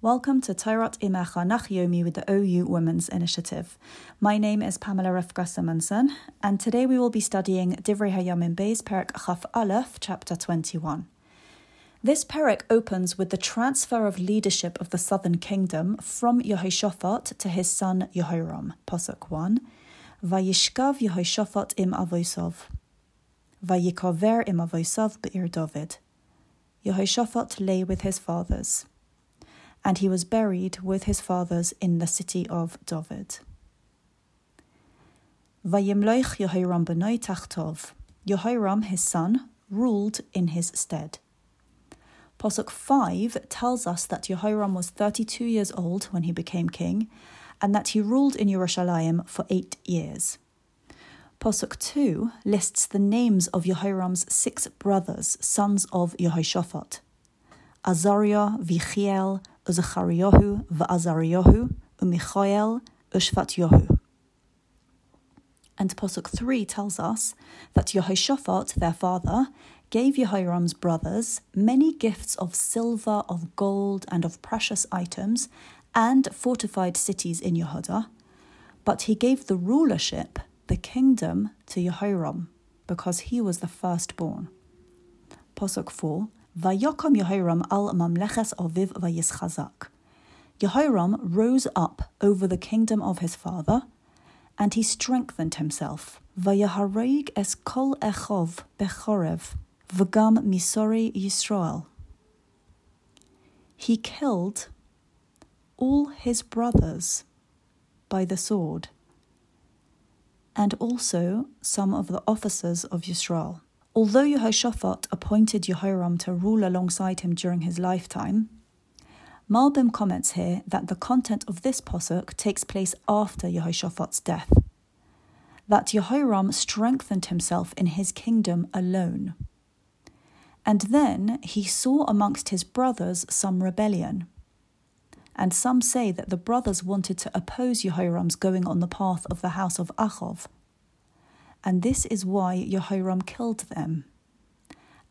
Welcome to Torah Imecha Nachyomi with the OU Women's Initiative. My name is Pamela Rifka Simonson, and today we will be studying Divrei Hayamim Beis, Perek Chaf Aleph, chapter 21. This perek opens with the transfer of leadership of the southern kingdom from Yehoshaphat to his son Yehoram. Pasuk 1. Vayishkav Yehoshaphat im avoisov. Vayikover im avoisov be'ir David. Yehoshaphat lay with his fathers and he was buried with his fathers in the city of David. Vayimloich Yehoram benoi tachtov. Yehoram, his son, ruled in his stead. Pasuk 5 tells us that Yehoram was 32 years old when he became king, and that he ruled in Yerushalayim for eight years. Pasuk 2 lists the names of Yehoram's six brothers, sons of Yehoshaphat. Azariah, Vichiel, Uzachariyahu, Va'azariyahu, Umichael, Ushvatyahu. And Pasuk 3 tells us that Yehoshaphat, their father, gave Jehoram's brothers many gifts of silver, of gold, and of precious items, and fortified cities in Yehuda, but he gave the rulership, the kingdom, to Jehoram, because he was the firstborn. Pasuk 4 Vayokom Yehoram al mamleches oviv vayischazak. Jehoram rose up over the kingdom of his father, and he strengthened himself. Vayahareg es kol echov bechorev, v'gam misori Yisrael. He killed all his brothers by the sword, and also some of the officers of Yisrael. Although Yehoshaphat appointed Jehoram to rule alongside him during his lifetime, Malbim comments here that the content of this posuk takes place after Jehoshaphat's death, that Jehoram strengthened himself in his kingdom alone. And then he saw amongst his brothers some rebellion. And some say that the brothers wanted to oppose Jehoram's going on the path of the house of Achov and this is why Jehoram killed them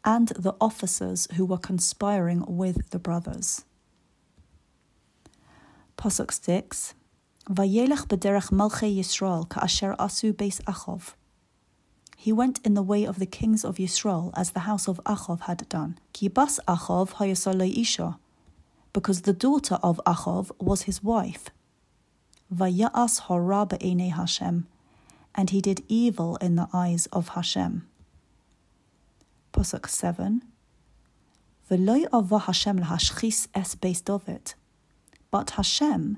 and the officers who were conspiring with the brothers. Pasuk 6 Vayelech b'derech malchei Yisrael ka'asher asu beis Achov. He went in the way of the kings of Yisrael as the house of Achov had done. Ki bas Achov hayasalei isha, because the daughter of Achov was his wife. Vaya'as hora be'enei Hashem and he did evil in the eyes of Hashem. Pasuk 7 V'loy ava Hashem lahashchis es beis David. But Hashem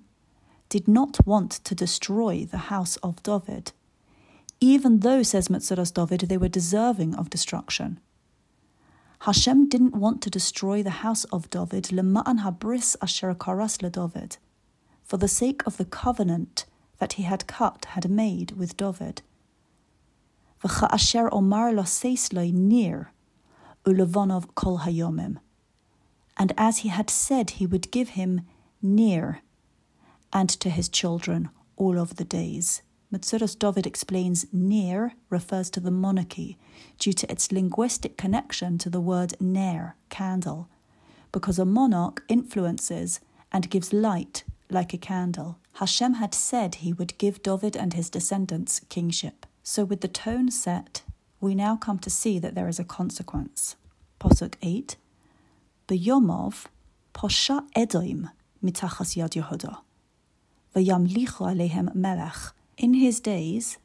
did not want to destroy the house of David, even though, says Metzudas David, they were deserving of destruction. Hashem didn't want to destroy the house of David, lema'an habris asher karas David, for the sake of the covenant that he had cut had made with David. V'cha asher omar lo near, ulevonov kol hayomim. And as he had said he would give him near, and to his children all of the days. Metzudas David explains near refers to the monarchy due to its linguistic connection to the word ner, candle, because a monarch influences and gives light like a candle. Hashem had said he would give David and his descendants kingship. So, with the tone set, we now come to see that there is a consequence. Posuk 8 B'yomov posha Edom mitachas yad Yehuda v'yamlichu alehem melech. In his days,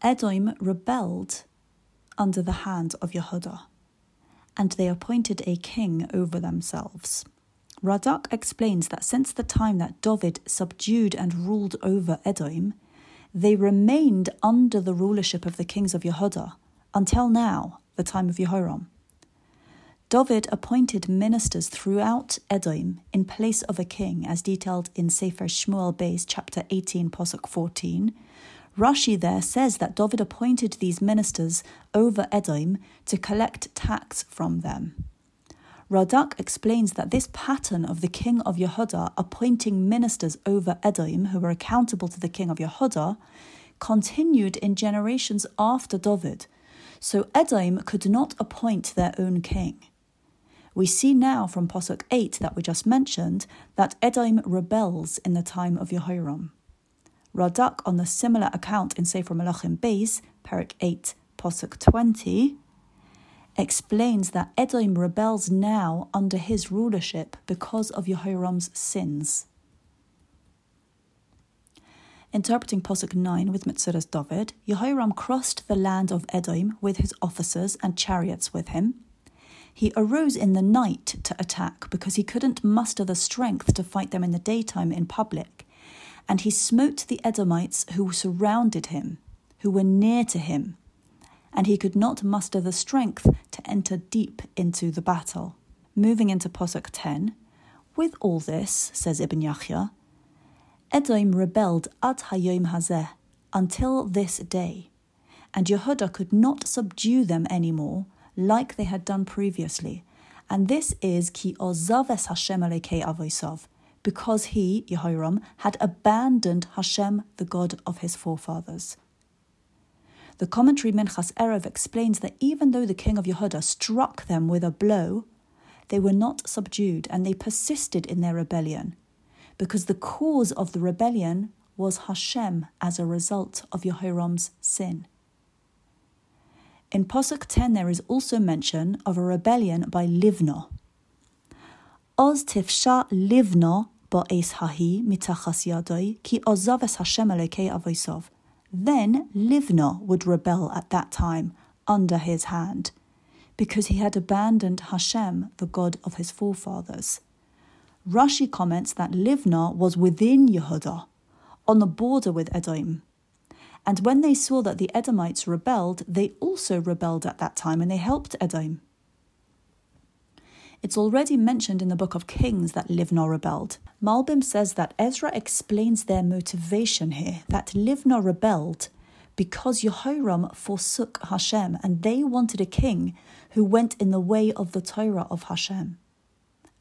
Edom rebelled under the hand of Yehuda, and they appointed a king over themselves. Radak explains that since the time that David subdued and ruled over Edom, they remained under the rulership of the kings of Yehuda until now, the time of Jehoram. David appointed ministers throughout Edom in place of a king, as detailed in Sefer Shmuel Beis, chapter 18, Posuk 14. Rashi there says that David appointed these ministers over Edom to collect tax from them. Radak explains that this pattern of the king of Yehuda appointing ministers over Edom who were accountable to the king of Yehuda continued in generations after David, so Edom could not appoint their own king. We see now from Posuk 8 that we just mentioned that Edom rebels in the time of Jehoram. Radak, on the similar account in Sefer Melachim Beis, Perik 8, Posuk 20, explains that Edom rebels now under his rulership because of Jehoram's sins. Interpreting Posuk 9 with Metzudas David, Jehoram crossed the land of Edom with his officers and chariots with him. He arose in the night to attack because he couldn't muster the strength to fight them in the daytime in public. And he smote the Edomites who surrounded him, who were near to him, and he could not muster the strength to enter deep into the battle. Moving into Posuk 10, with all this, says Ibn Yahya, Edom rebelled ad hayom hazeh, until this day, and Yehuda could not subdue them any more, like they had done previously. And this is ki ozaves Hashem alekei avoisov, because he, Jehoram, had abandoned Hashem, the God of his forefathers. The commentary Minchas Erev explains that even though the king of Yehuda struck them with a blow, they were not subdued and they persisted in their rebellion, because the cause of the rebellion was Hashem as a result of Yehoram's sin. In Posuk 10, there is also mention of a rebellion by Livna. Oz tifsha Livna ba'es hahi mitachas yadoi ki ozaves Hashem alekei avoisov. Then Livna would rebel at that time under his hand, because he had abandoned Hashem, the God of his forefathers. Rashi comments that Livna was within Yehuda, on the border with Edom. And when they saw that the Edomites rebelled, they also rebelled at that time and they helped Edom. It's already mentioned in the book of Kings that Livna rebelled. Malbim says that Ezra explains their motivation here, that Livna rebelled because Jehoram forsook Hashem and they wanted a king who went in the way of the Torah of Hashem.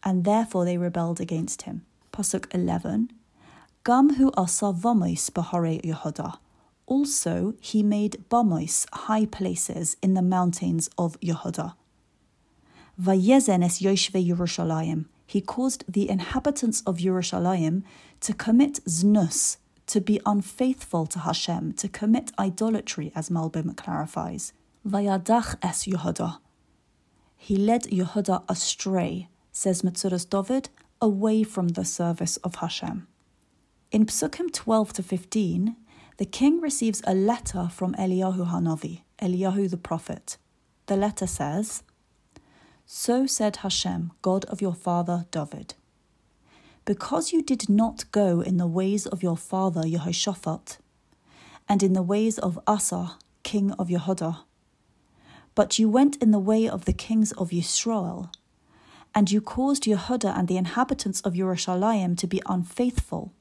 And therefore they rebelled against him. Pasuk 11 Gam hu asa vamos bahare Yehuda. Also, he made bamos, high places in the mountains of Yehuda. Vayezen es Yoshve Yerushalayim. He caused the inhabitants of Yerushalayim to commit znus, to be unfaithful to Hashem, to commit idolatry, as Malbim clarifies. Vayadach es Yehuda. He led Yehuda astray, says Metzudas David, away from the service of Hashem. In Psukim 12 to 15, the king receives a letter from Eliyahu Hanavi, Eliyahu the prophet. The letter says, so said Hashem, God of your father David. Because you did not go in the ways of your father Jehoshaphat, and in the ways of Asa, king of Yehudah, but you went in the way of the kings of Yisrael, and you caused Yehuda and the inhabitants of Yerushalayim to be unfaithful,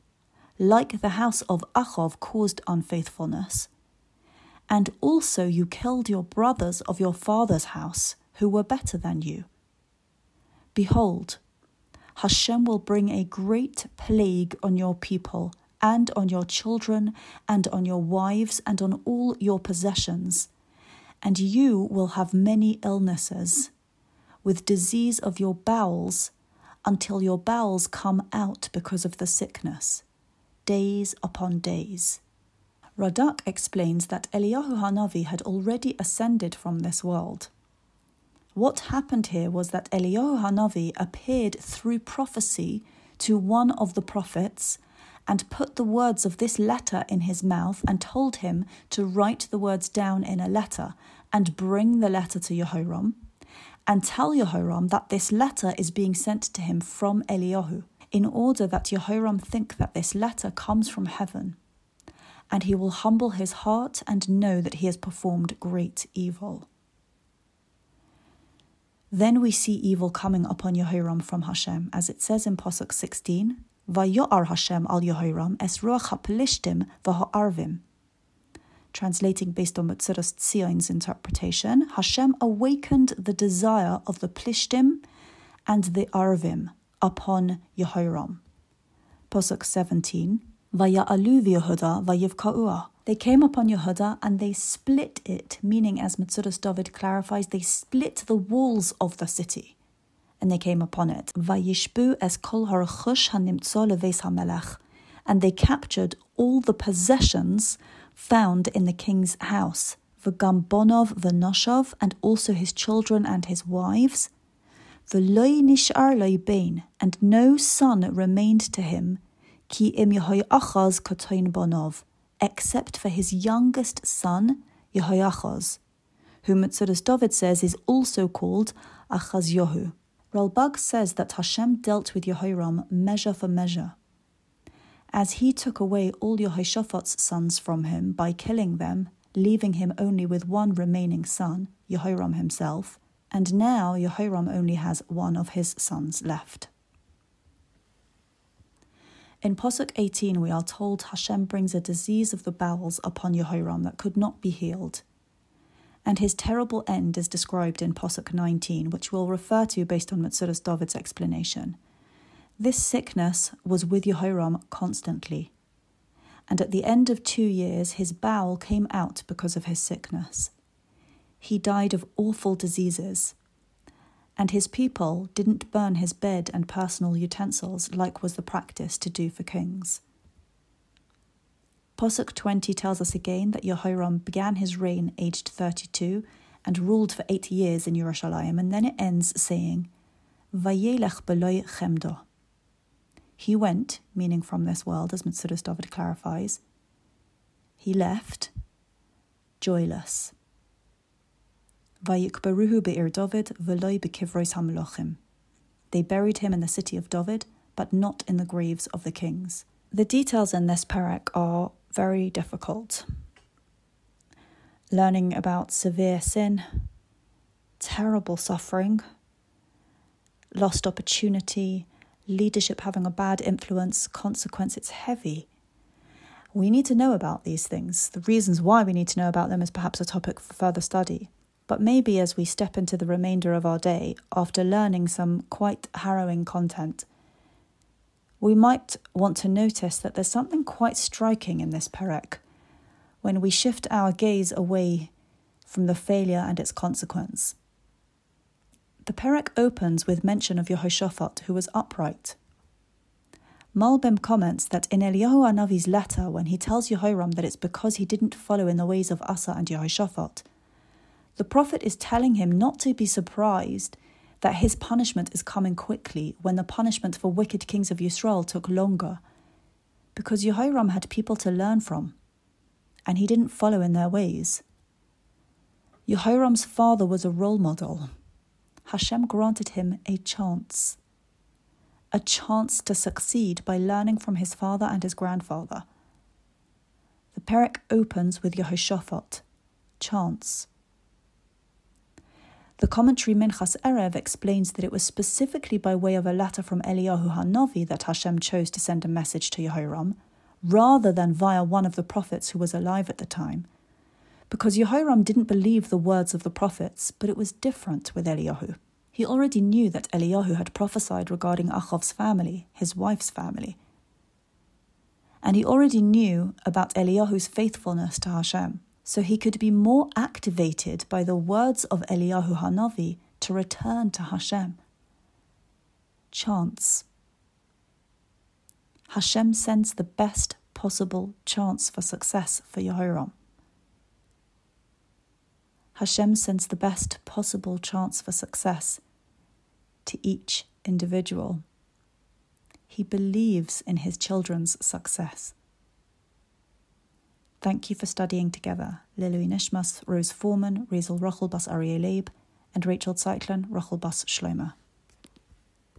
like the house of Achov caused unfaithfulness. And also you killed your brothers of your father's house who were better than you. Behold, Hashem will bring a great plague on your people, and on your children, and on your wives, and on all your possessions, and you will have many illnesses, with disease of your bowels, until your bowels come out because of the sickness, days upon days. Radak explains that Eliyahu Hanavi had already ascended from this world. What happened here was that Eliyahu Hanavi appeared through prophecy to one of the prophets and put the words of this letter in his mouth and told him to write the words down in a letter and bring the letter to Jehoram and tell Jehoram that this letter is being sent to him from Eliyahu in order that Jehoram think that this letter comes from heaven and he will humble his heart and know that he has performed great evil. Then we see evil coming upon Yehoram from Hashem, as it says in Pasuk 16, Vayo'ar Hashem al Yehoram es ruach ha'pelishtim v'ha'arvim. Translating based on Metzudas Tzion's interpretation, Hashem awakened the desire of the Plishtim and the Arvim upon Yehoram. Pasuk 17, They came upon Yehuda and they split it, meaning, as Metzudas David clarifies, they split the walls of the city. and they came upon it. Es kol and they captured all the possessions found in the king's house, v'gambonov v'noshov, and also his children and his wives. V'loy nishar loy bain, and no son remained to him, ki im Yehoiachaz bonov, except for his youngest son, Yehoiachaz, who Metzudas David says is also called Achazyohu. Ralbag says that Hashem dealt with Yehoram measure for measure. As he took away all Yehoshaphat's sons from him by killing them, leaving him only with one remaining son, Yehoram himself, and now Yehoram only has one of his sons left. In Posuk 18, we are told Hashem brings a disease of the bowels upon Yehoram that could not be healed and his terrible end is described in Posuk 19, which we'll refer to based on Metzudas David's explanation. This sickness was with Jehoram constantly, and at the end of two years his bowel came out because of his sickness. He died of awful diseases, and his people didn't burn his bed and personal utensils like was the practice to do for kings. Posuk 20 tells us again that Jehoram began his reign aged 32 and ruled for eight years in Yerushalayim, and then it ends saying, Vayelech beloy chemdo. He went, meaning from this world, as Metzudas David clarifies. He left, joyless. They buried him in the city of David, but not in the graves of the kings. The details in this parak are very difficult. Learning about severe sin, terrible suffering, lost opportunity, leadership having a bad influence, consequence, it's heavy. We need to know about these things. The reasons why we need to know about them is perhaps a topic for further study. But maybe as we step into the remainder of our day, after learning some quite harrowing content, we might want to notice that there's something quite striking in this perek when we shift our gaze away from the failure and its consequence. The perek opens with mention of Yehoshaphat, who was upright. Malbim comments that in Eliyahu Anavi's letter, when he tells Yehoram that it's because he didn't follow in the ways of Asa and Yehoshaphat, the prophet is telling him not to be surprised that his punishment is coming quickly when the punishment for wicked kings of Yisrael took longer, because Jehoram had people to learn from, and he didn't follow in their ways. Jehoram's father was a role model. Hashem granted him a chance. A chance to succeed by learning from his father and his grandfather. The Perek opens with Yehoshaphat, chance. The commentary Minchas Erev explains that it was specifically by way of a letter from Eliyahu Hanavi that Hashem chose to send a message to Yehoram, rather than via one of the prophets who was alive at the time. Because Yehoram didn't believe the words of the prophets, but it was different with Eliyahu. He already knew that Eliyahu had prophesied regarding Achav's family, his wife's family. And he already knew about Eliyahu's faithfulness to Hashem so he could be more activated by the words of Eliyahu Hanavi to return to Hashem. Chance. Hashem sends the best possible chance for success for Yehoram. Hashem sends the best possible chance for success to each individual. He believes in his children's success. Thank you for studying together. Lilui Nishmas, Rose Foreman, Rizel Rochel Bas Aryeh Leib, and Rachel Zeitlin, Rochel Bas Shlomo.